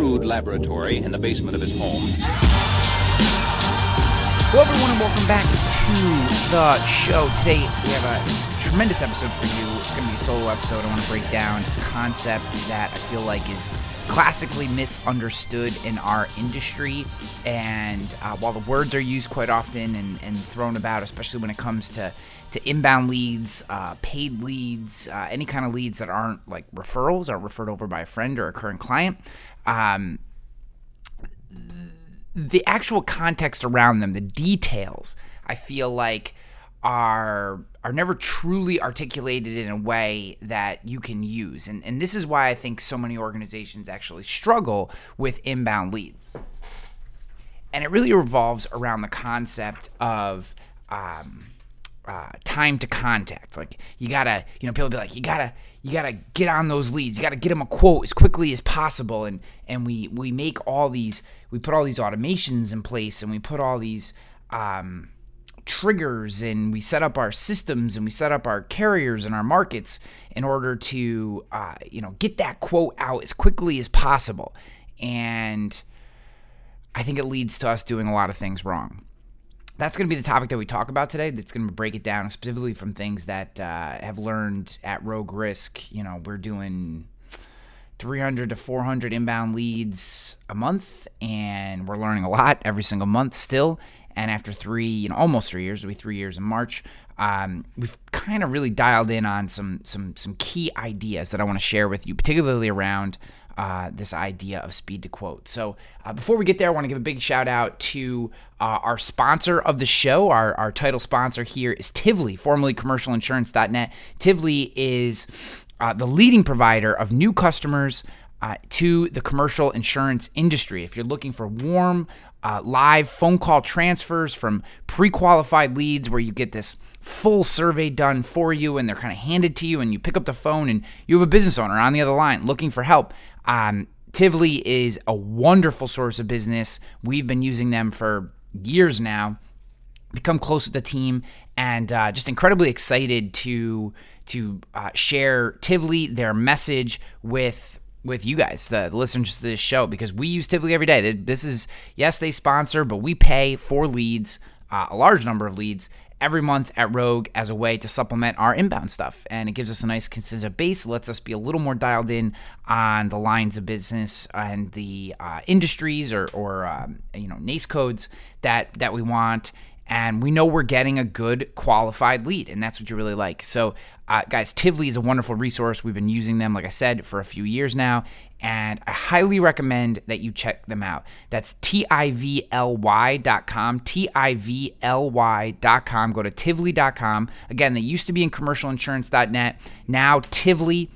crude laboratory in the basement of his home. Hello, everyone, and welcome back to the show. Today, we have a tremendous episode for you. It's going to be a solo episode. I want to break down a concept that I feel like is classically misunderstood in our industry. And uh, while the words are used quite often and, and, thrown about, especially when it comes to, to inbound leads, uh, paid leads, uh, any kind of leads that aren't like referrals, aren't referred over by a friend or a current client, um, the actual context around them, the details, I feel like are are never truly articulated in a way that you can use. And and this is why I think so many organizations actually struggle with inbound leads. And it really revolves around the concept of um, uh, time to contact. Like you gotta, you know, people be like, you gotta, you gotta get on those leads. You gotta get them a quote as quickly as possible. And and we we make all these, we put all these automations in place, and we put all these um, triggers, and we set up our systems, and we set up our carriers and our markets in order to, uh, you know, get that quote out as quickly as possible. And I think it leads to us doing a lot of things wrong that's going to be the topic that we talk about today. That's going to break it down specifically from things that uh, have learned at Rogue Risk. You know, we're doing 300 to 400 inbound leads a month, and we're learning a lot every single month still. And after three, you know, almost three years, it'll be three years in March. Um, we've kind of really dialed in on some some some key ideas that I want to share with you, particularly around uh, this idea of speed to quote. So uh, before we get there, I want to give a big shout out to uh, our sponsor of the show. Our, our title sponsor here is Tivly, formerly commercialinsurance.net. Tivly is uh, the leading provider of new customers uh, to the commercial insurance industry. If you're looking for warm, uh, live phone call transfers from pre qualified leads where you get this full survey done for you and they're kind of handed to you and you pick up the phone and you have a business owner on the other line looking for help. Um, Tivly is a wonderful source of business. We've been using them for years now. Become close with the team, and uh, just incredibly excited to to uh, share Tivly their message with with you guys, the, the, listeners to this show, because we use Tivly every day. This is yes, they sponsor, but we pay for leads, uh, a large number of leads, every month at Rogue as a way to supplement our inbound stuff. And it gives us a nice consistent base, lets us be a little more dialed in on the lines of business and the uh, industries or, or um, you know, NAICS codes that, that we want. And we know we're getting a good qualified lead, and that's what you really like. So, uh, guys, Tivly is a wonderful resource. We've been using them, like I said, for a few years now, and I highly recommend that you check them out. That's tivly.com, tivly.com. Go to tivly.com. Again, they used to be in commercialinsurance.net. Now, Tivly.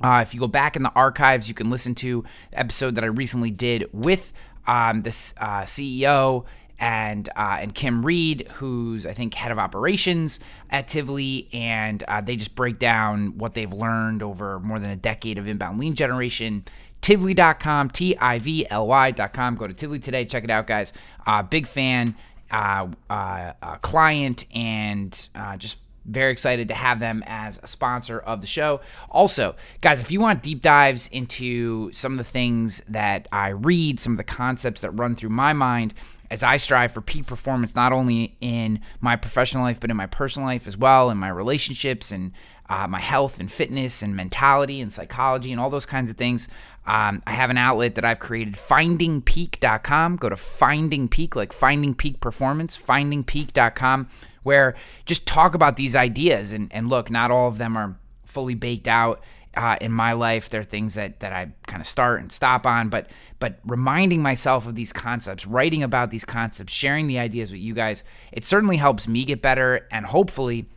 Uh, if you go back in the archives, you can listen to episode that I recently did with um, this uh, CEO and uh, and Kim Reed, who's I think head of operations at Tivly, and uh, they just break down what they've learned over more than a decade of inbound lead generation. Tivly.com, T I V L Y.com. Go to Tivly today, check it out, guys. Uh, big fan, uh, uh, client, and uh, just very excited to have them as a sponsor of the show. Also, guys, if you want deep dives into some of the things that I read, some of the concepts that run through my mind, as I strive for peak performance, not only in my professional life, but in my personal life as well, in my relationships and uh, my health and fitness and mentality and psychology and all those kinds of things. Um, I have an outlet that I've created, findingpeak.com. Go to Finding Peak, like Finding Peak Performance, findingpeak.com, where just talk about these ideas. And, and look, not all of them are fully baked out uh, in my life. There are things that that I kind of start and stop on, but but reminding myself of these concepts, writing about these concepts, sharing the ideas with you guys, it certainly helps me get better, and hopefully.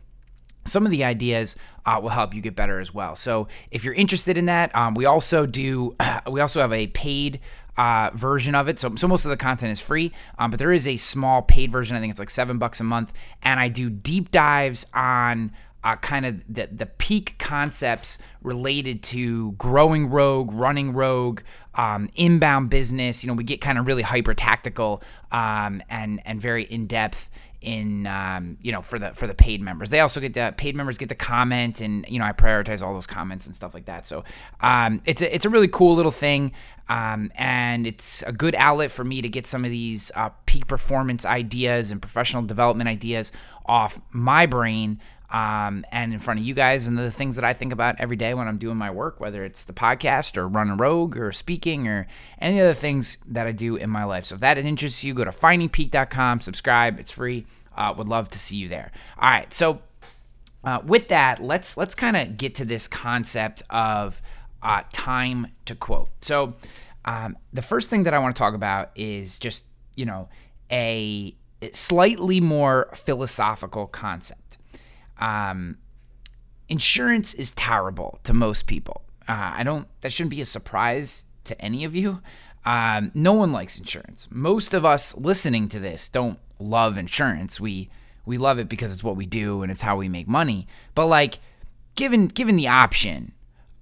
Some of the ideas uh, will help you get better as well. So, if you're interested in that, um, we also do. we also have a paid uh, version of it. So, so most of the content is free, um, but there is a small paid version. I think it's like seven bucks a month, and I do deep dives on uh, kind of the, the peak concepts related to growing rogue, running rogue, um, inbound business. You know, we get kind of really hyper tactical um, and and very in depth in um, you know for the for the paid members. They also get the paid members get to comment, and you know I prioritize all those comments and stuff like that. So um, it's a it's a really cool little thing, um, and it's a good outlet for me to get some of these uh, peak performance ideas and professional development ideas off my brain um, and in front of you guys and the things that I think about every day when I'm doing my work, whether it's the podcast or running rogue or speaking or any other things that I do in my life. So if that interests you, go to findingpeak.com, subscribe. It's free. Uh, would love to see you there. All right. So uh, with that, let's let's kind of get to this concept of uh, time to quote. So um, the first thing that I want to talk about is just you know a slightly more philosophical concept um, insurance is terrible to most people. Uh, I don't. That shouldn't be a surprise to any of you. Um, no one likes insurance. Most of us listening to this don't love insurance. We we love it because it's what we do and it's how we make money. But like, given given the option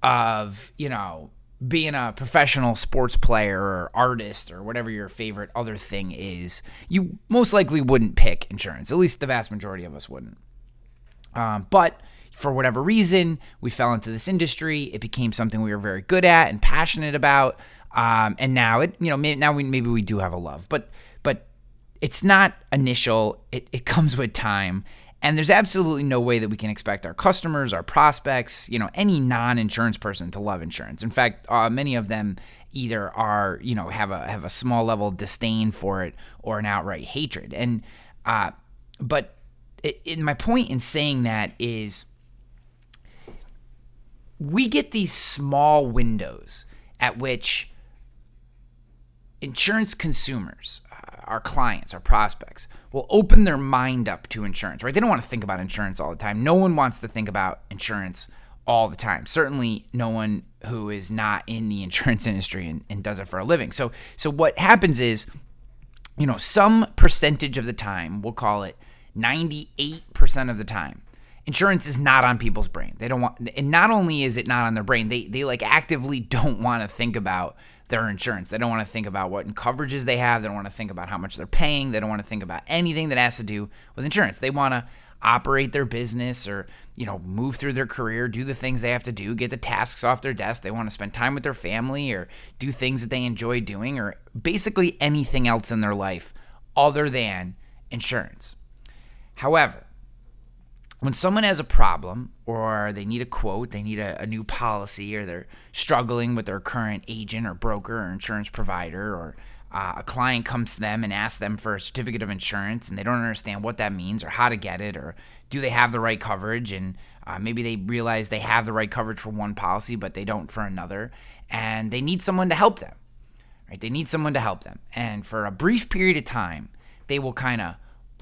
of you know being a professional sports player or artist or whatever your favorite other thing is, you most likely wouldn't pick insurance. At least the vast majority of us wouldn't. Um, but for whatever reason, we fell into this industry. It became something we were very good at and passionate about. Um, and now it, you know, now we maybe we do have a love, but but it's not initial. It it comes with time. And there's absolutely no way that we can expect our customers, our prospects, you know, any non-insurance person to love insurance. In fact, uh, many of them either are, you know, have a have a small level disdain for it or an outright hatred. And uh, but it, it, my point in saying that is we get these small windows at which insurance consumers, uh, our clients, our prospects, will open their mind up to insurance, right? They don't want to think about insurance all the time. No one wants to think about insurance all the time. Certainly no one who is not in the insurance industry and, and does it for a living. So so what happens is, you know, some percentage of the time, we'll call it 98% of the time. Insurance is not on people's brain. They don't want and not only is it not on their brain they they like actively don't want to think about their insurance. They don't want to think about what coverages they have. They don't want to think about how much they're paying. They don't want to think about anything that has to do with insurance. They want to operate their business or you know move through their career do the things they have to do get the tasks off their desk. They want to spend time with their family or do things that they enjoy doing or basically anything else in their life other than insurance However, when someone has a problem or they need a quote, they need a, a, new policy, or they're struggling with their current agent or broker or insurance provider, or uh, a client comes to them and asks them for a certificate of insurance and they don't understand what that means or how to get it, or do they have the right coverage, and uh, maybe they realize they have the right coverage for one policy but they don't for another, and they need someone to help them. Right? They need someone to help them, and for a brief period of time, they will kind of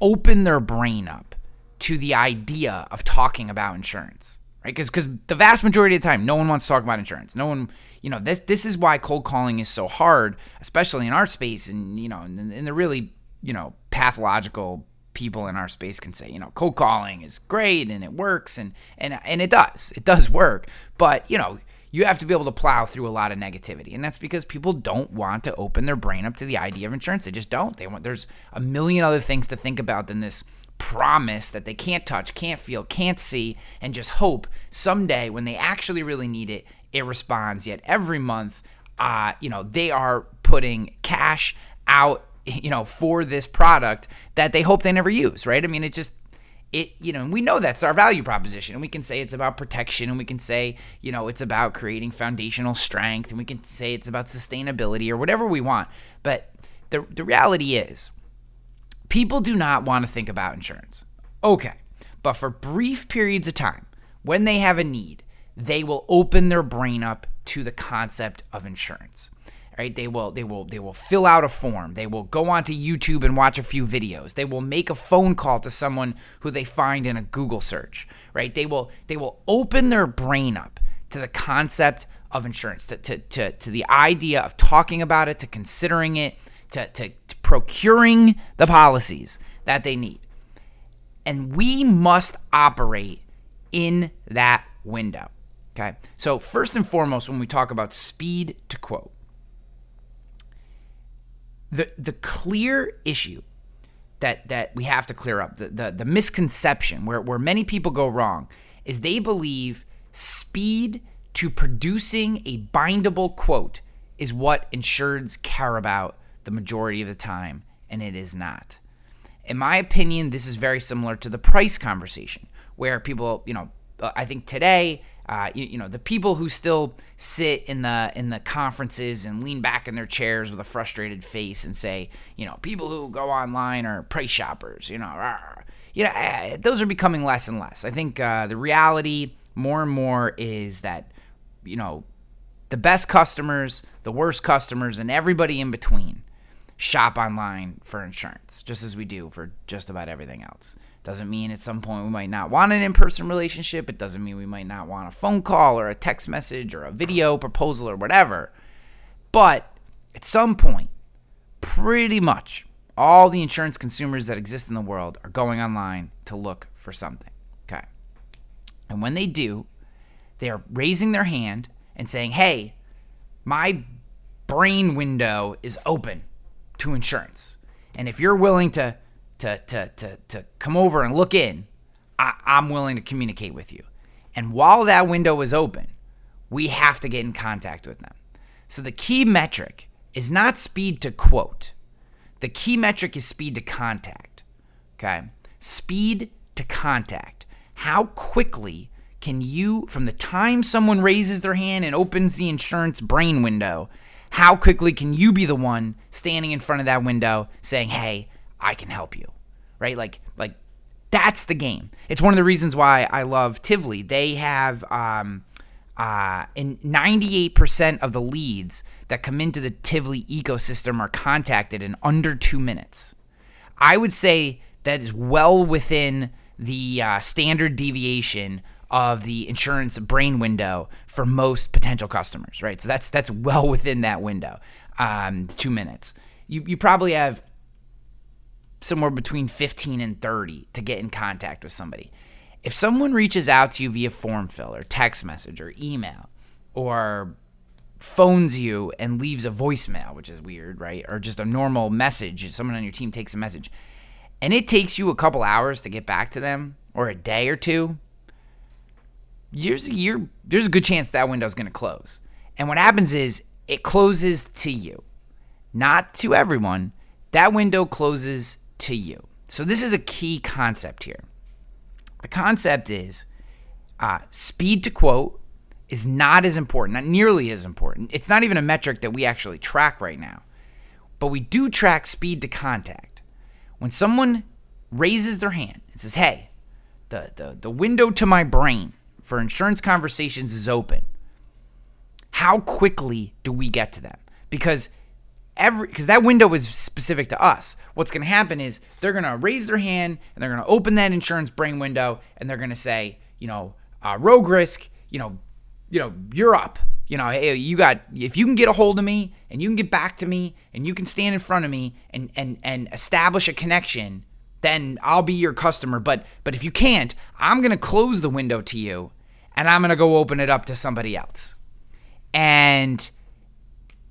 open their brain up to the idea of talking about insurance, right? Because because the vast majority of the time, no one wants to talk about insurance. No one, you know, this this is why cold calling is so hard, especially in our space, and you know, and, the really you know pathological people in our space can say, you know, cold calling is great and it works, and and and it does, it does work, but you know you have to be able to plow through a lot of negativity. And that's because people don't want to open their brain up to the idea of insurance. They just don't. They want there's a million other things to think about than this promise that they can't touch, can't feel, can't see, and just hope someday when they actually really need it, it responds. Yet every month, uh, you know, they are putting cash out, you know, for this product that they hope they never use, right? I mean, it just it you know we know that's our value proposition and we can say it's about protection and we can say you know it's about creating foundational strength and we can say it's about sustainability or whatever we want. But the the reality is people do not want to think about insurance. Okay but for brief periods of time when they have a need they will open their brain up to the concept of insurance right they will they will they will fill out a form they will go onto youtube and watch a few videos they will make a phone call to someone who they find in a google search right they will they will open their brain up to the concept of insurance to to to, to the idea of talking about it to considering it to, to, to procuring the policies that they need and we must operate in that window. Okay. So, first and foremost, when we talk about speed to quote, the, the clear issue that, that we have to clear up, the, the, the misconception where, where many people go wrong, is they believe speed to producing a bindable quote is what insureds care about the majority of the time, and it is not. In my opinion, this is very similar to the price conversation, where people, you know, uh, I think today, uh, you, you, know, the people who still sit in the in the conferences and lean back in their chairs with a frustrated face and say, you know, people who go online are price shoppers, you know, rah, you know, uh, those are becoming less and less. I think uh, the reality more and more is that, you know, the best customers, the worst customers, and everybody in between shop online for insurance, just as we do for just about everything else. Doesn't mean at some point we might not want an in person relationship. It doesn't mean we might not want a phone call or a text message or a video proposal or whatever. But at some point, pretty much all the insurance consumers that exist in the world are going online to look for something. Okay. And when they do, they are raising their hand and saying, hey, my brain window is open to insurance. And if you're willing to to to to, to come over and look in, I, I'm willing to communicate with you. And while that window is open, we have to get in contact with them. So the key metric is not speed to quote. The key metric is speed to contact. Okay? Speed to contact. How quickly can you, from the time someone raises their hand and opens the insurance brain window, how quickly can you be the one standing in front of that window saying, "Hey, I can help you." Right? Like like that's the game. It's one of the reasons why I love Tivly. They have um uh, in 98% of the leads that come into the Tivly ecosystem are contacted in under two minutes. I would say that is well within the uh, standard deviation of the insurance brain window for most potential customers, right? So that's that's well within that window, um, two minutes. You you probably have somewhere between 15 and 30 to get in contact with somebody. If someone reaches out to you via form fill or text message or email or phones you and leaves a voicemail, which is weird, right? Or just a normal message, someone on your team takes a message, and it takes you a couple hours to get back to them or a day or two, there's a there's a good chance that window is going to close. And what happens is it closes to you, not to everyone. That window closes to you. So this is a key concept here. The concept is uh, speed to quote is not as important, not nearly as important. It's not even a metric that we actually track right now, but we do track speed to contact. When someone raises their hand and says, "Hey, the the, the window to my brain for insurance conversations is open. How quickly do we get to them? Because every because that window is specific to us. What's going to happen is they're going to raise their hand and they're going to open that insurance brain window and they're going to say, you know, uh, rogue risk, you know, you know, you're up. You know, hey, you got if you can get a hold of me and you can get back to me and you can stand in front of me and and and establish a connection then I'll be your customer. But but if you can't, I'm gonna close the window to you and I'm gonna go open it up to somebody else. And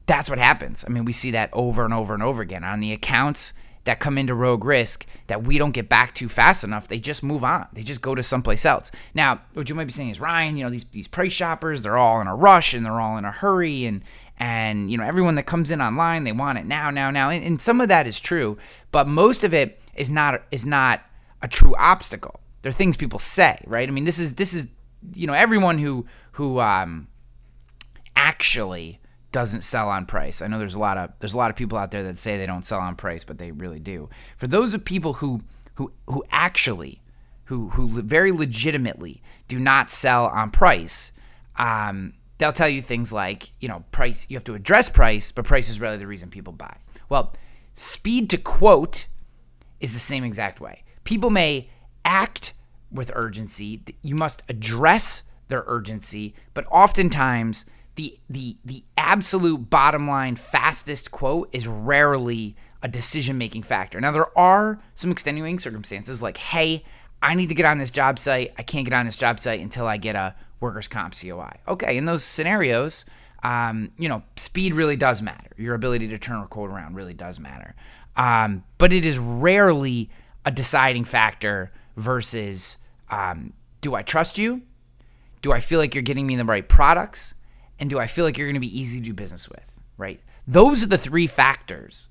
that's what happens. I mean, we see that over and over and over again on the accounts that come into rogue risk that we don't get back to fast enough, they just move on. They just go to someplace else. Now, what you might be saying is, Ryan, you know, these these price shoppers, they're all in a rush and they're all in a hurry and and you know, everyone that comes in online, they want it now, now, now. And, and some of that is true, but most of it is not is not a true obstacle. They're things people say, right? I mean, this is this is you know everyone who who um, actually doesn't sell on price. I know there's a lot of there's a lot of people out there that say they don't sell on price, but they really do. For those of people who who who actually who who very legitimately do not sell on price, um, they'll tell you things like you know price. You have to address price, but price is really the reason people buy. Well, speed to quote is the same exact way. People may act with urgency. You must address their urgency, but oftentimes the the the absolute bottom line fastest quote is rarely a decision making factor. Now there are some extenuating circumstances like hey, I need to get on this job site. I can't get on this job site until I get a workers' comp COI. Okay, in those scenarios, um, you know, speed really does matter. Your ability to turn a quote around really does matter. Um, but it is rarely a deciding factor versus um, do I trust you? Do I feel like you're getting me the right products? And do I feel like you're going to be easy to do business with? Right? Those are the three factors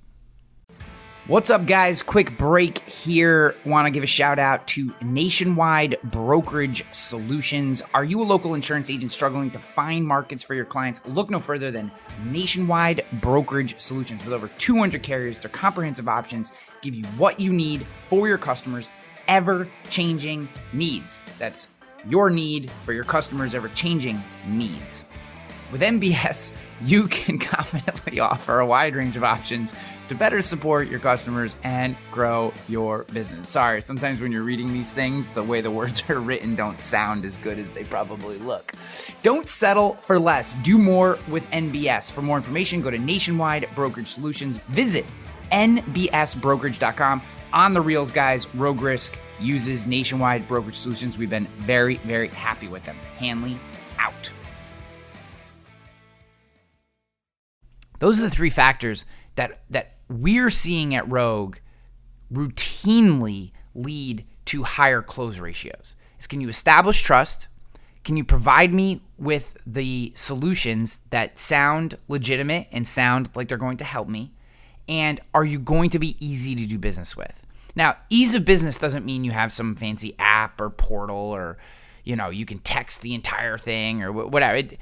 What's up, guys? Quick break here. Want to give a shout out to Nationwide Brokerage Solutions. Are you a local insurance agent struggling to find markets for your clients? Look no further than Nationwide Brokerage Solutions. With over 200 carriers, their comprehensive options give you what you need for your customers' ever changing needs. That's your need for your customers' ever changing needs. With NBS, you can confidently offer a wide range of options to better support your customers and grow your business. Sorry, sometimes when you're reading these things, the way the words are written don't sound as good as they probably look. Don't settle for less. Do more with NBS. For more information, go to Nationwide Brokerage Solutions. Visit nbsbrokerage.com. On the reels, guys, Rogue Risk uses Nationwide Brokerage Solutions. We've been very, very happy with them. Hanley out. Those are the three factors that that we're seeing at Rogue routinely lead to higher close ratios. Is can you establish trust? Can you provide me with the solutions that sound legitimate and sound like they're going to help me? And are you going to be easy to do business with? Now, ease of business doesn't mean you have some fancy app or portal or you know, you can text the entire thing or whatever. It,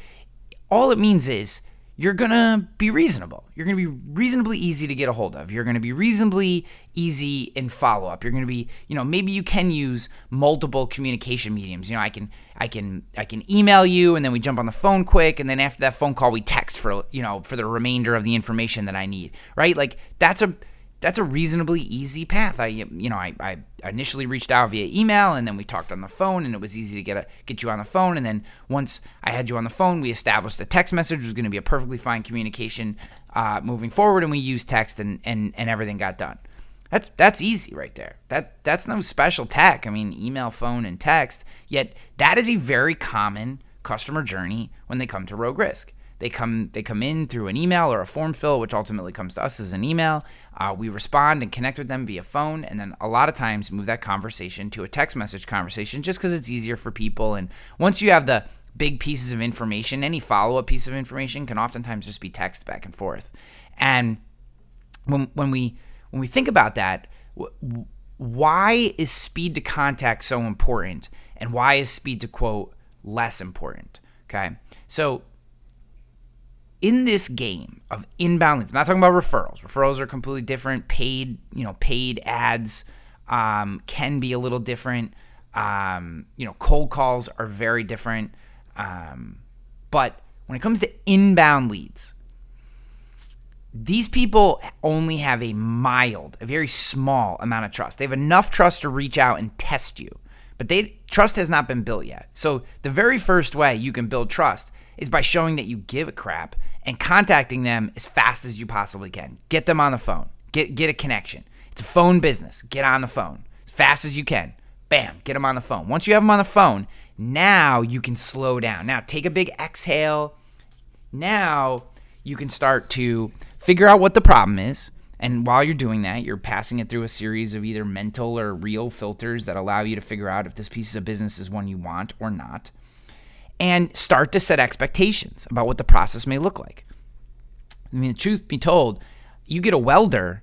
all it means is you're going to be reasonable. You're going to be reasonably easy to get a hold of. You're going to be reasonably easy in follow up. You're going to be, you know, maybe you can use multiple communication mediums. You know, I can I can I can email you and then we jump on the phone quick and then after that phone call we text for, you know, for the remainder of the information that I need, right? Like that's a that's a reasonably easy path. I you know I, I initially reached out via email and then we talked on the phone and it was easy to get a, get you on the phone and then once I had you on the phone we established a text message was going to be a perfectly fine communication uh, moving forward and we used text and, and and everything got done. That's that's easy right there. That that's no special tech. I mean email, phone, and text. Yet that is a very common customer journey when they come to Rogue Risk. They come they come in through an email or a form fill, which ultimately comes to us as an email. Uh, we respond and connect with them via phone, and then a lot of times move that conversation to a text message conversation, just because it's easier for people. And once you have the big pieces of information, any follow up piece of information can oftentimes just be text back and forth. And when when we when we think about that, why is speed to contact so important, and why is speed to quote less important? Okay, so in this game of inbound leads, I'm not talking about referrals. Referrals are completely different. Paid, you know, paid ads um, can be a little different. Um, you know, cold calls are very different. Um, but when it comes to inbound leads, these people only have a mild, a very small amount of trust. They have enough trust to reach out and test you, but they trust has not been built yet. So the very first way you can build trust is by showing that you give a crap and contacting them as fast as you possibly can. Get them on the phone. Get get a connection. It's a phone business. Get on the phone as fast as you can. Bam, get them on the phone. Once you have them on the phone, now you can slow down. Now take a big exhale. Now you can start to figure out what the problem is. And while you're doing that, you're passing it through a series of either mental or real filters that allow you to figure out if this piece of business is one you want or not and start to set expectations about what the process may look like. I mean, the truth be told, you get a welder,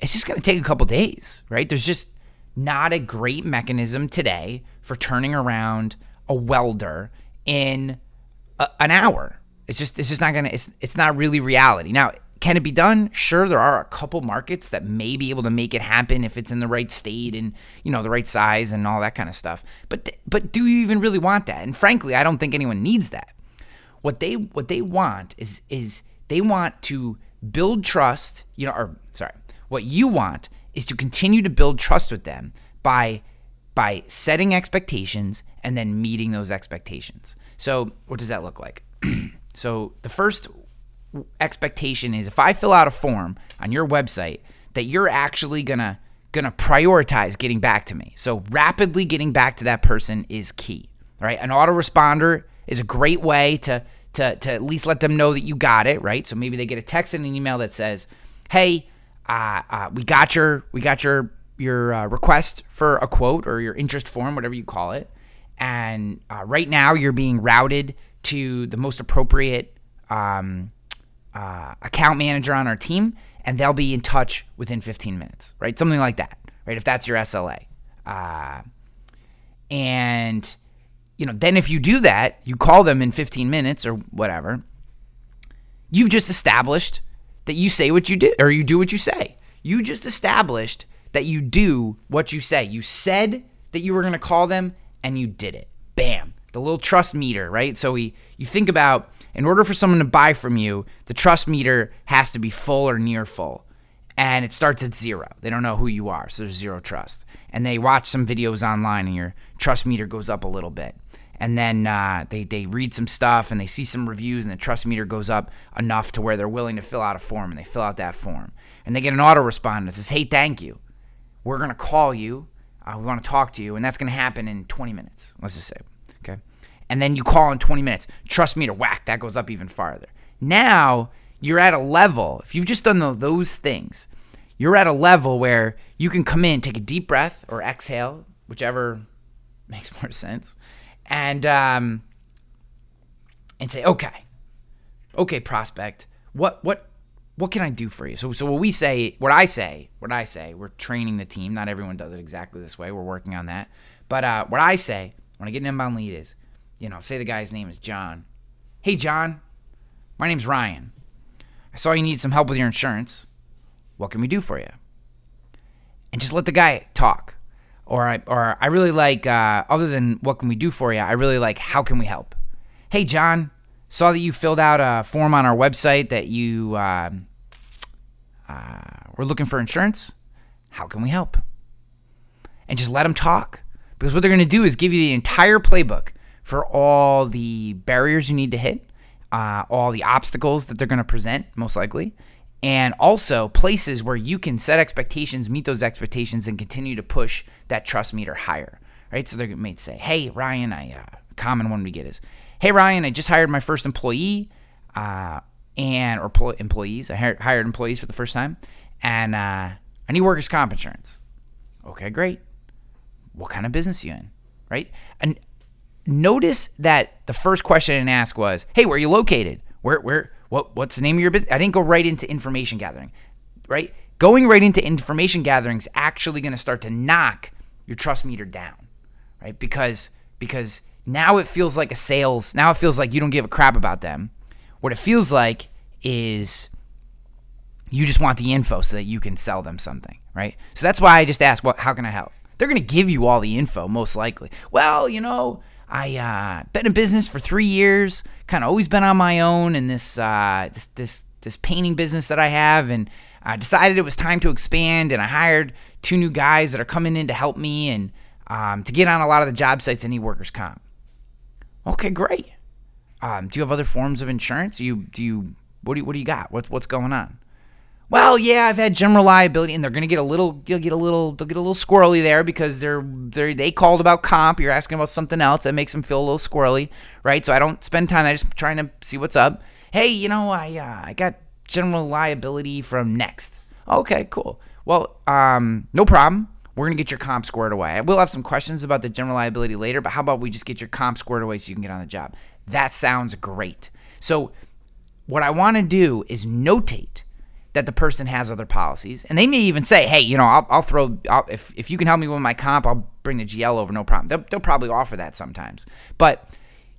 it's just going to take a couple days, right? There's just not a great mechanism today for turning around a welder in a, an hour. It's just it's just not going to it's it's not really reality. Now, can it be done? Sure, there are a couple markets that may be able to make it happen if it's in the right state and you know the right size and all that kind of stuff. But but do you even really want that? And frankly, I don't think anyone needs that. What they what they want is is they want to build trust, you know, or sorry, what you want is to continue to build trust with them by by setting expectations and then meeting those expectations. So, what does that look like? so, the first expectation is if I fill out a form on your website that you're actually going to going to prioritize getting back to me. So rapidly getting back to that person is key. Right? An autoresponder is a great way to to to at least let them know that you got it, right? So maybe they get a text and an email that says, "Hey, uh, uh, we got your we got your your uh, request for a quote or your interest form, whatever you call it, and uh, right now you're being routed to the most appropriate um, uh, account manager on our team, and they'll be in touch within 15 minutes, right? Something like that, right? If that's your SLA, uh, and you know, then if you do that, you call them in 15 minutes or whatever. You've just established that you say what you did or you do what you say. You just established that you do what you say. You said that you were going to call them and you did it. Bam. The little trust meter, right? So we you think about in order for someone to buy from you, the trust meter has to be full or near full. And it starts at zero. They don't know who you are, so there's zero trust. And they watch some videos online and your trust meter goes up a little bit and then uh, they they read some stuff and they see some reviews and the trust meter goes up enough to where they're willing to fill out a form and they fill out that form and they get an autoresponder that says hey thank you we're going to call you uh, we want to talk to you and that's going to happen in 20 minutes let's just say and then you call in 20 minutes trust me to whack that goes up even farther now you're at a level if you've just done those things you're at a level where you can come in take a deep breath or exhale whichever makes more sense and um, and say, okay, okay, prospect, what what what can I do for you? So so what we say, what I say, what I say, we're training the team. Not everyone does it exactly this way. We're working on that. But uh, what I say when I get an inbound lead is, you know, say the guy's name is John. Hey John, my name's Ryan. I saw you need some help with your insurance. What can we do for you? And just let the guy talk or I or I really like uh, other than what can we do for you, I really like how can we help. Hey John, saw that you filled out a form on our website that you uh, uh, were looking for insurance. How can we help? And just let them talk because what they're going to do is give you the entire playbook for all the barriers you need to hit, uh, all the obstacles that they're going to present, most likely, and also places where you can set expectations, meet those expectations, and continue to push that trust meter higher. Right? So they may say, "Hey, Ryan, I uh, common one we get is, "Hey, Ryan, I just hired my first employee, uh, and or pl- employees. I hired, employees for the first time, and uh, I need workers' comp insurance. Okay, great. What kind of business you in? Right? And notice that the first question I didn't ask was, "Hey, where are you located? Where where what what's the name of your business? I didn't go right into information gathering, right? Going right into information gathering is actually going to start to knock your trust meter down, right? Because because now it feels like a sales. Now it feels like you don't give a crap about them. What it feels like is you just want the info so that you can sell them something, right? So that's why I just asked, what? How can I help? They're going to give you all the info most likely. Well, you know, I uh, been in business for three years, kind of always been on my own in this uh, this this this painting business that I have, and I decided it was time to expand, and I hired two new guys that are coming in to help me and um, to get on a lot of the job sites and workers comp. Okay, great. Um, do you have other forms of insurance? Do you do you what do you, what do you got? What's what's going on? Well, yeah, I've had general liability, and they're gonna get a little, you'll get a little, they'll get a little squirrely there because they're they they called about comp. You're asking about something else that makes them feel a little squirrely, right? So I don't spend time. I just trying to see what's up. Hey, you know, I uh, I got general liability from Next. Okay, cool. Well, um, no problem. We're gonna get your comp squared away. We'll have some questions about the general liability later, but how about we just get your comp squared away so you can get on the job? That sounds great. So, what I want to do is notate that the person has other policies. And they may even say, hey, you know, I'll, I'll throw, I'll, if, if you can help me with my comp, I'll bring the GL over, no problem. They'll, they'll probably offer that sometimes. But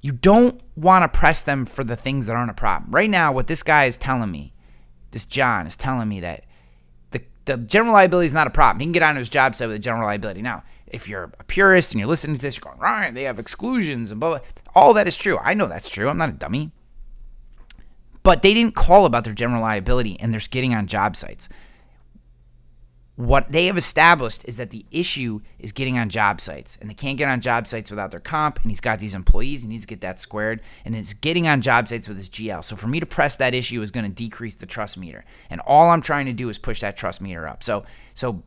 you don't want to press them for the things that aren't a problem. Right now, what this guy is telling me, this John is telling me that the, the general liability is not a problem. He can get on his job site with the general liability. Now, if you're a purist and you're listening to this, you're going, right, they have exclusions and blah, blah. All that is true. I know that's true. I'm not a dummy. But they didn't call about their general liability and they're getting on job sites. What they have established is that the issue is getting on job sites, and they can't get on job sites without their comp. And he's got these employees, and he needs to get that squared, and it's getting on job sites with his GL. So for me to press that issue is going to decrease the trust meter, and all I'm trying to do is push that trust meter up. So so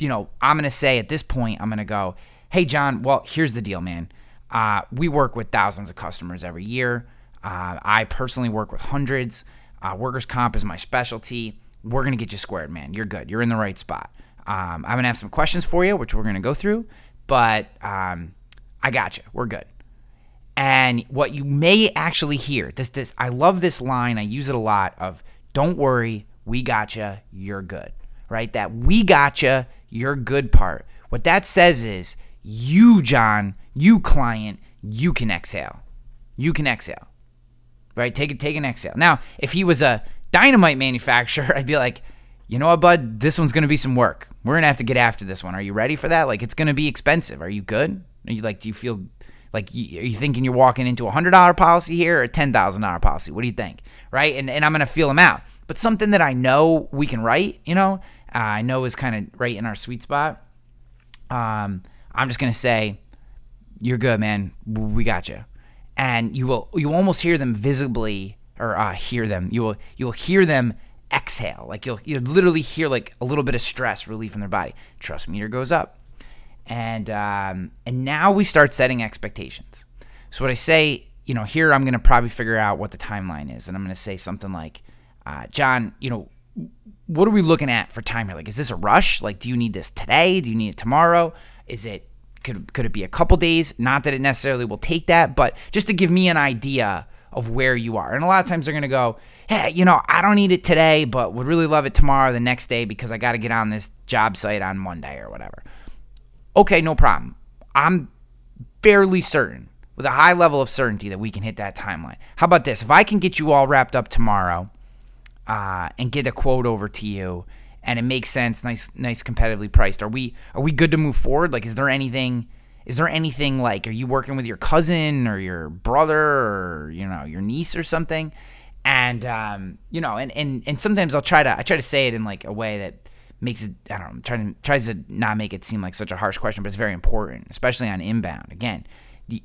you know, I'm going to say at this point, I'm going to go, hey, John, well, here's the deal, man. Uh, we work with thousands of customers every year. Uh, I personally work with hundreds. Uh, workers' comp is my specialty. We're going to get you squared, man. You're good. You're in the right spot. Um, I'm going to have some questions for you, which we're going to go through, but um, I got you. We're good. And what you may actually hear, this, this, I love this line. I use it a lot of, don't worry, we got you. You're good. Right? That we got you. You're good part. What that says is, you, John, you client, you can exhale. You can exhale. Right? Take it, take an exhale. Now, if he was a dynamite manufacturer, I'd be like, you know what, bud? This one's gonna be some work. We're gonna have to get after this one. Are you ready for that? Like, it's gonna be expensive. Are you good? Are you like? Do you feel like? Are you thinking you're walking into a hundred dollar policy here or a ten thousand dollar policy? What do you think? Right? And and I'm gonna feel them out. But something that I know we can write, you know, uh, I know is kind of right in our sweet spot. Um, I'm just gonna say, you're good, man. We got you. And you will you almost hear them visibly or uh, hear them. You will you will hear them exhale. Like you'll you'll literally hear like a little bit of stress relief in their body. Trust meter goes up, and um, and now we start setting expectations. So what I say, you know, here I'm gonna probably figure out what the timeline is, and I'm gonna say something like, uh, John, you know, what are we looking at for time here? Like, is this a rush? Like, do you need this today? Do you need it tomorrow? Is it could could it be a couple days? Not that it necessarily will take that, but just to give me an idea of where you are. And a lot of times they're going to go, "Hey, you know, I don't need it today, but would really love it tomorrow, the next day because I got to get on this job site on Monday or whatever." Okay, no problem. I'm fairly certain with a high level of certainty that we can hit that timeline. How about this? If I can get you all wrapped up tomorrow uh, and get a quote over to you and it makes sense, nice, nice, competitively priced. Are we are we good to move forward? Like, is there anything? Is there anything like? Are you working with your cousin or your brother or you know your niece or something? And um, you know, and and and sometimes I'll try to I try to say it in like a way that makes it I don't know trying to tries to not make it seem like such a harsh question, but it's very important, especially on inbound. Again,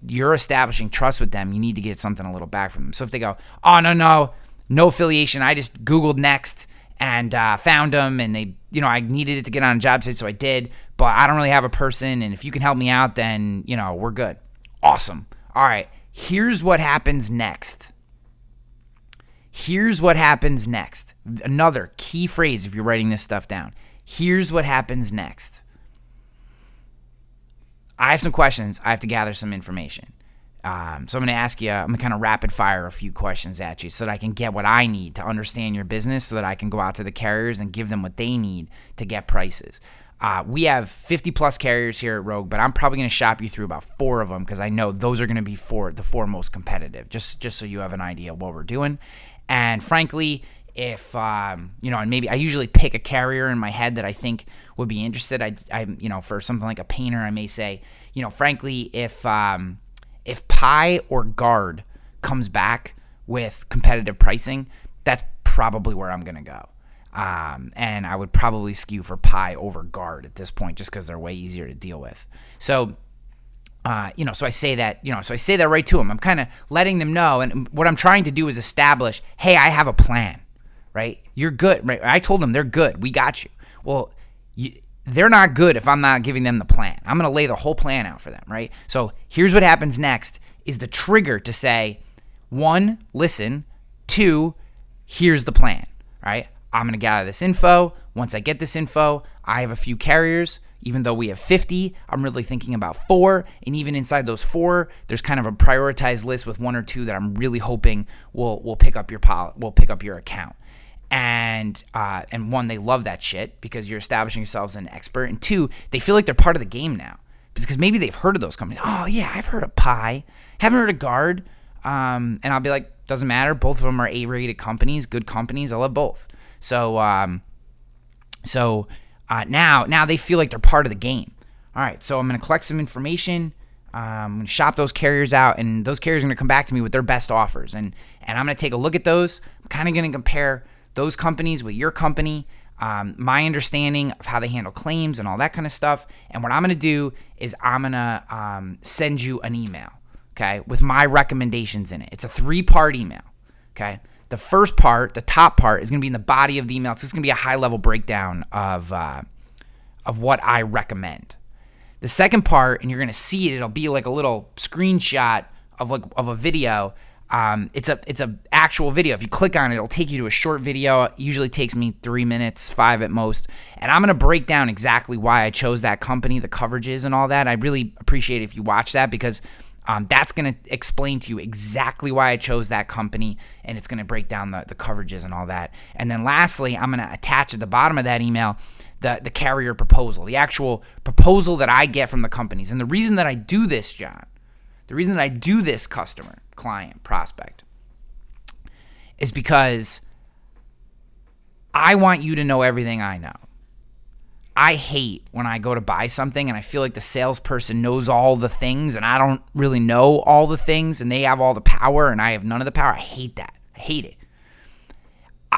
you're establishing trust with them. You need to get something a little back from them. So if they go, oh no no no affiliation, I just googled Next and uh, found them and they you know i needed it to get on a job site so i did but i don't really have a person and if you can help me out then you know we're good. Awesome. All right. Here's what happens next. Here's what happens next. Another key phrase if you're writing this stuff down. Here's what happens next. I have some questions. I have to gather some information um, so I'm going to ask you, I'm going to kind of rapid fire a few questions at you so that I can get what I need to understand your business so that I can go out to the carriers and give them what they need to get prices. Uh, we have 50 plus carriers here at Rogue, but I'm probably going to shop you through about four of them because I know those are going to be four, the four most competitive, just, just so you have an idea of what we're doing. And frankly, if um, you know, and maybe I usually pick a carrier in my head that I think would be interested. I, I, you know, for something like a painter, I may say, you know, frankly, if um, if Pie or Guard comes back with competitive pricing, that's probably where I'm going to go. Um, and I would probably skew for Pie over Guard at this point just because they're way easier to deal with. So, uh, you know, so I say that, you know, so I say that right to them. I'm kind of letting them know. And what I'm trying to do is establish, hey, I have a plan, right? You're good, right? I told them they're good. We got you. Well, you, they're not good if I'm not giving them the plan. I'm going to lay the whole plan out for them, right? So here's what happens next is the trigger to say, one, listen, two, here's the plan, right? I'm going to gather this info. Once I get this info, I have a few carriers. Even though we have 50, I'm really thinking about four. And even inside those four, there's kind of a prioritized list with one or two that I'm really hoping will will pick up your pol- will pick up your account and uh, and one they love that shit because you're establishing yourselves as an expert and two they feel like they're part of the game now because maybe they've heard of those companies. Oh yeah i've heard of Pie haven't heard of guard. Um, and i'll be like doesn't matter. Both of them are a-rated companies good companies. I love both. So um, so uh, now now they feel like they're part of the game. All right so i'm going to collect some information. Um, shop those carriers out, and those carriers are going to come back to me with their best offers, and and I'm going to take a look at those. I'm kind of going to compare those companies with your company, um, my understanding of how they handle claims and all that kind of stuff. And what I'm going to do is I'm going to um, send you an email, okay, with my recommendations in it. It's a three part email, okay. The first part, the top part, is going to be in the body of the email. So it's going to be a high level breakdown of uh, of what I recommend. The second part, and you're gonna see it, it'll be like a little screenshot of like of a video. Um, it's a it's a actual video. If you click on it, it'll take you to a short video. It usually takes me three minutes, five at most. And I'm gonna break down exactly why I chose that company, the coverages, and all that. I really appreciate if you watch that because um, that's to explain to you exactly why I chose that company, and it's to break down the, the coverages and all that. And then lastly, I'm to attach at the bottom of that email the, the carrier proposal, the actual proposal that I get from the companies. And the reason that I do this, John, the reason that I do this customer, client, prospect, is because I want you to know everything I know. I hate when I go to buy something and I feel like the salesperson knows all the things and I don't really know all the things and they have all the power and I have none of the power. I hate that. I hate it.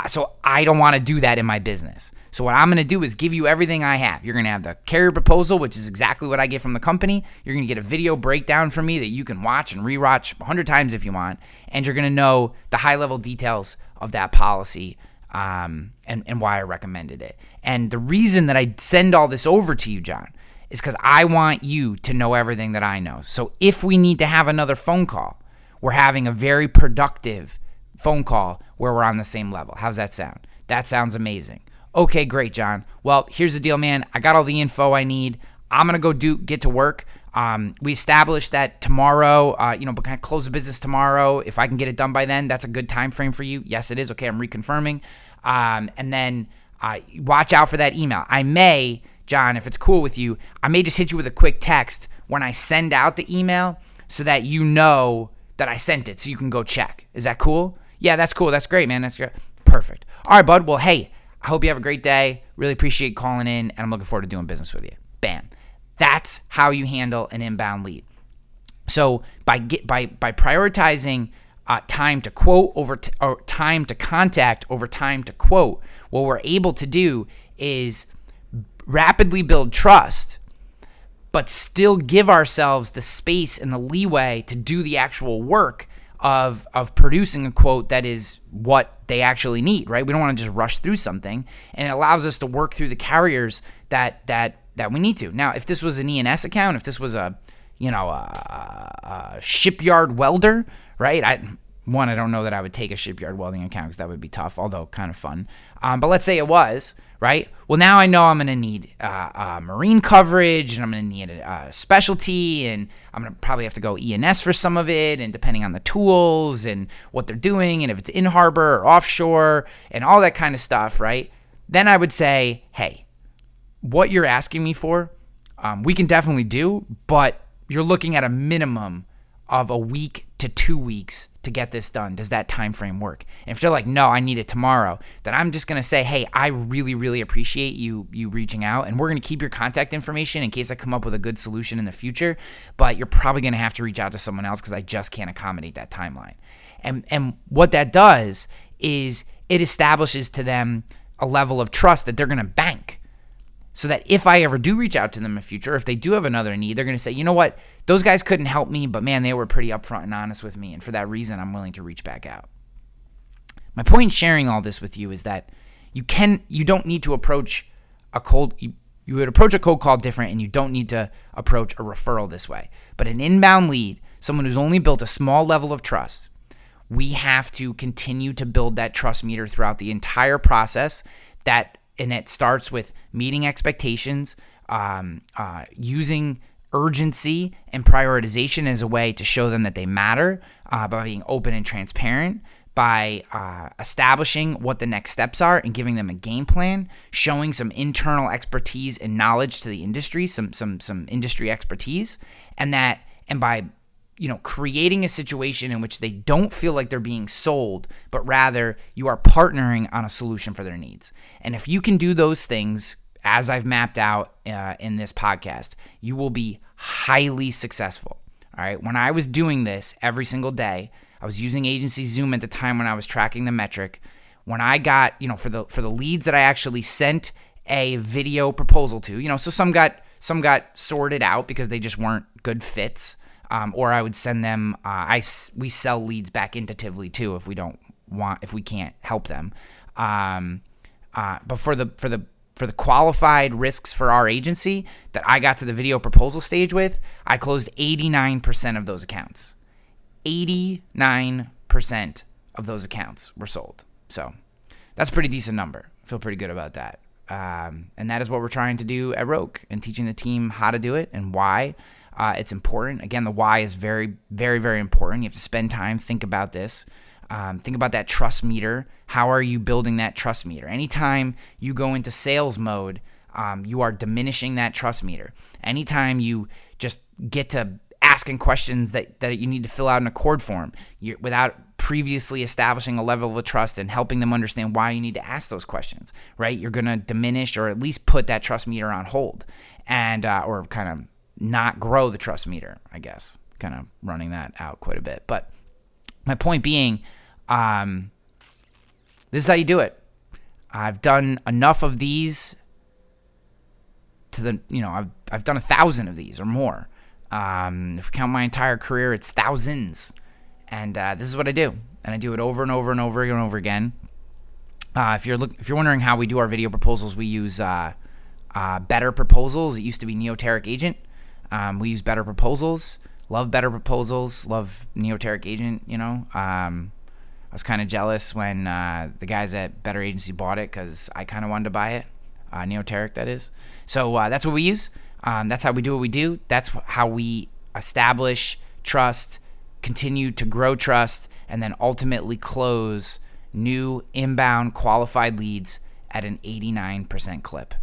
So I don't want to do that in my business. So what I'm going to do is give you everything I have. You're going to have the carrier proposal, which is exactly what I get from the company. You're going to get a video breakdown from me that you can watch and rewatch 100 times if you want, and you're going to know the high level details of that policy um, and, and why I recommended it. And the reason that I send all this over to you, John, is because I want you to know everything that I know. So if we need to have another phone call, we're having a very productive phone call where we're on the same level. How's that sound? That sounds amazing. Okay, great, John. Well, here's the deal, man. I got all the info I need. I'm gonna go do get to work. Um, we established that tomorrow, uh, you know, but kind of close the business tomorrow. If I can get it done by then, that's a good time frame for you. Yes, it is. Okay, I'm reconfirming. Um, and then uh, watch out for that email. I may, John, if it's cool with you, I may just hit you with a quick text when I send out the email so that you know that I sent it so you can go check. Is that cool? Yeah, that's cool. That's great, man. That's great. Perfect. All right, bud. Well, hey, I hope you have a great day. Really appreciate calling in, and I'm looking forward to doing business with you. Bam. That's how you handle an inbound lead. So by get by by prioritizing uh, time to quote over t- or time to contact over time to quote, what we're able to do is rapidly build trust, but still give ourselves the space and the leeway to do the actual work of of producing a quote that is what they actually need, right? We don't want to just rush through something, and it allows us to work through the carriers that that that we need to. Now, if this was an ENS account, if this was a you know a, a shipyard welder, right? I one, I don't know that I would take a shipyard welding account because that would be tough, although kind of fun. Um, but let's say it was, right? Well, now I know I'm going to need uh, uh, marine coverage and I'm going to need a, a, specialty and I'm going to probably have to go ENS for some of it and depending on the tools and what they're doing and if it's in harbor or offshore and all that kind of stuff, right? Then I would say, hey, what you're asking me for, um, we can definitely do, but you're looking at a minimum of a week to two weeks to get this done? Does that time frame work? And if you're like no i need it tomorrow then i'm just to say hey i really really appreciate you you reaching out and we're to keep your contact information in case i come up with a good solution in the future but you're probably to have to reach out to someone else because i just can't accommodate that timeline. And and what that does is it establishes to them a level of trust that they're to bank so that if I ever do reach out to them in the future, if they do have another need, they're going to say, you know what, those guys couldn't help me, but man, they were pretty upfront and honest with me. And for that reason, I'm willing to reach back out. My point in sharing all this with you is that you can, you don't need to approach a cold, you, you would approach a cold call different and you don't need to approach a referral this way. But an inbound lead, someone who's only built a small level of trust, we have to continue to build that trust meter throughout the entire process that and it starts with meeting expectations, um, uh, using urgency and prioritization as a way to show them that they matter uh, by being open and transparent by uh, establishing what the next steps are and giving them a game plan, showing some internal expertise and knowledge to the industry, some some some industry expertise, and that and by you know, creating a situation in which they don't feel like they're being sold, but rather you are partnering on a solution for their needs. And if you can do those things, as I've mapped out uh, in this podcast, you will be highly successful. All right. When I was doing this every single day, I was using Agency Zoom at the time when I was tracking the metric. When I got, you know, for the for the leads that I actually sent a video proposal to, you know, so some got some got sorted out because they just weren't good fits um, or I would send them. Uh, I we sell leads back into Tivly too if we don't want if we can't help them. Um, uh, but for the for the for the qualified risks for our agency that I got to the video proposal stage with, I closed 89% of those accounts. 89% of those accounts were sold. So that's a pretty decent number. I feel pretty good about that. Um, and that is what we're trying to do at Rogue and teaching the team how to do it and why. Uh, it's important. Again, the why is very, very, very important. You have to spend time, think about this. Um, think about that trust meter. How are you building that trust meter? Anytime you go into sales mode, um, you are diminishing that trust meter. Anytime you just get to asking questions that, that you need to fill out in a form without previously establishing a level of trust and helping them understand why you need to ask those questions, right? You're going to diminish or at least put that trust meter on hold and, uh, or kind of not grow the trust meter, I guess, kind of running that out quite a bit. But my point being, um, this is how you do it. I've done enough of these to the, you know, I've, I've done a thousand of these or more. Um, if we count my entire career, it's thousands. And uh, this is what I do. And I do it over and over and over and over again. Uh, if you're look, if you're wondering how we do our video proposals, we use uh, uh Better Proposals. It used to be Neoteric Agent. Um, we use Better Proposals. Love Better Proposals. Love Neoteric Agent. You know, um, I was kind of jealous when uh, the guys at Better Agency bought it because I kind of wanted to buy it. Uh, Neoteric, that is. So uh, that's what we use. Um, that's how we do what we do. That's how we establish trust, continue to grow trust, and then ultimately close new inbound qualified leads at an 89% clip.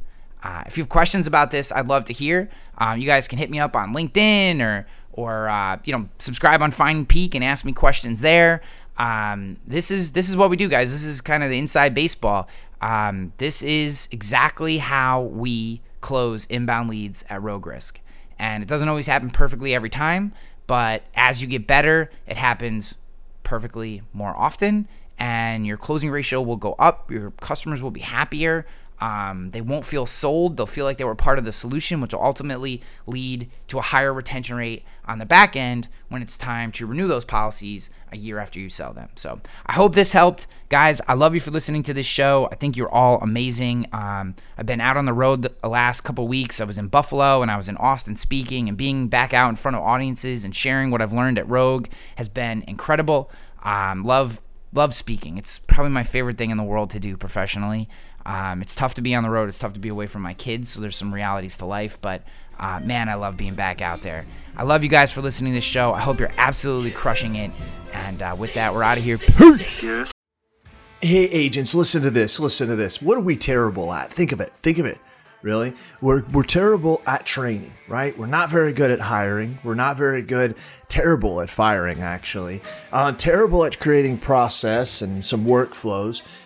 Uh, if you have questions about this, I'd love to hear. Um, you guys can hit me up on LinkedIn or or uh, you know subscribe on Finding Peak and ask me questions there. Um, this is this is what we do, guys. This is kind of the inside baseball. Um, this is exactly how we close inbound leads at Rogue Risk, and it doesn't always happen perfectly every time. But as you get better, it happens perfectly more often, and your closing ratio will go up. Your customers will be happier. Um, they won't feel sold. They'll feel like they were part of the solution, which will ultimately lead to a higher retention rate on the back end when it's time to renew those policies a year after you sell them. So I hope this helped. Guys, I love you for listening to this show. I think you're all amazing. Um, I've been out on the road the last couple weeks. I was in Buffalo and I was in Austin speaking, and being back out in front of audiences and sharing what I've learned at Rogue has been incredible. Um, love love speaking. It's probably my favorite thing in the world to do professionally. Um, it's tough to be on the road. It's tough to be away from my kids. So there's some realities to life. But uh, man, I love being back out there. I love you guys for listening to this show. I hope you're absolutely crushing it. And uh, with that, we're out of here. Peace. Hey, agents, listen to this. Listen to this. What are we terrible at? Think of it. Think of it really. We're, we're terrible at training, right? We're not very good at hiring. We're not very good, terrible at firing, actually. Uh, terrible at creating process and some workflows.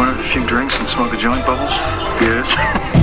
Want a few drinks and smoke a joint, Bubbles? Yes.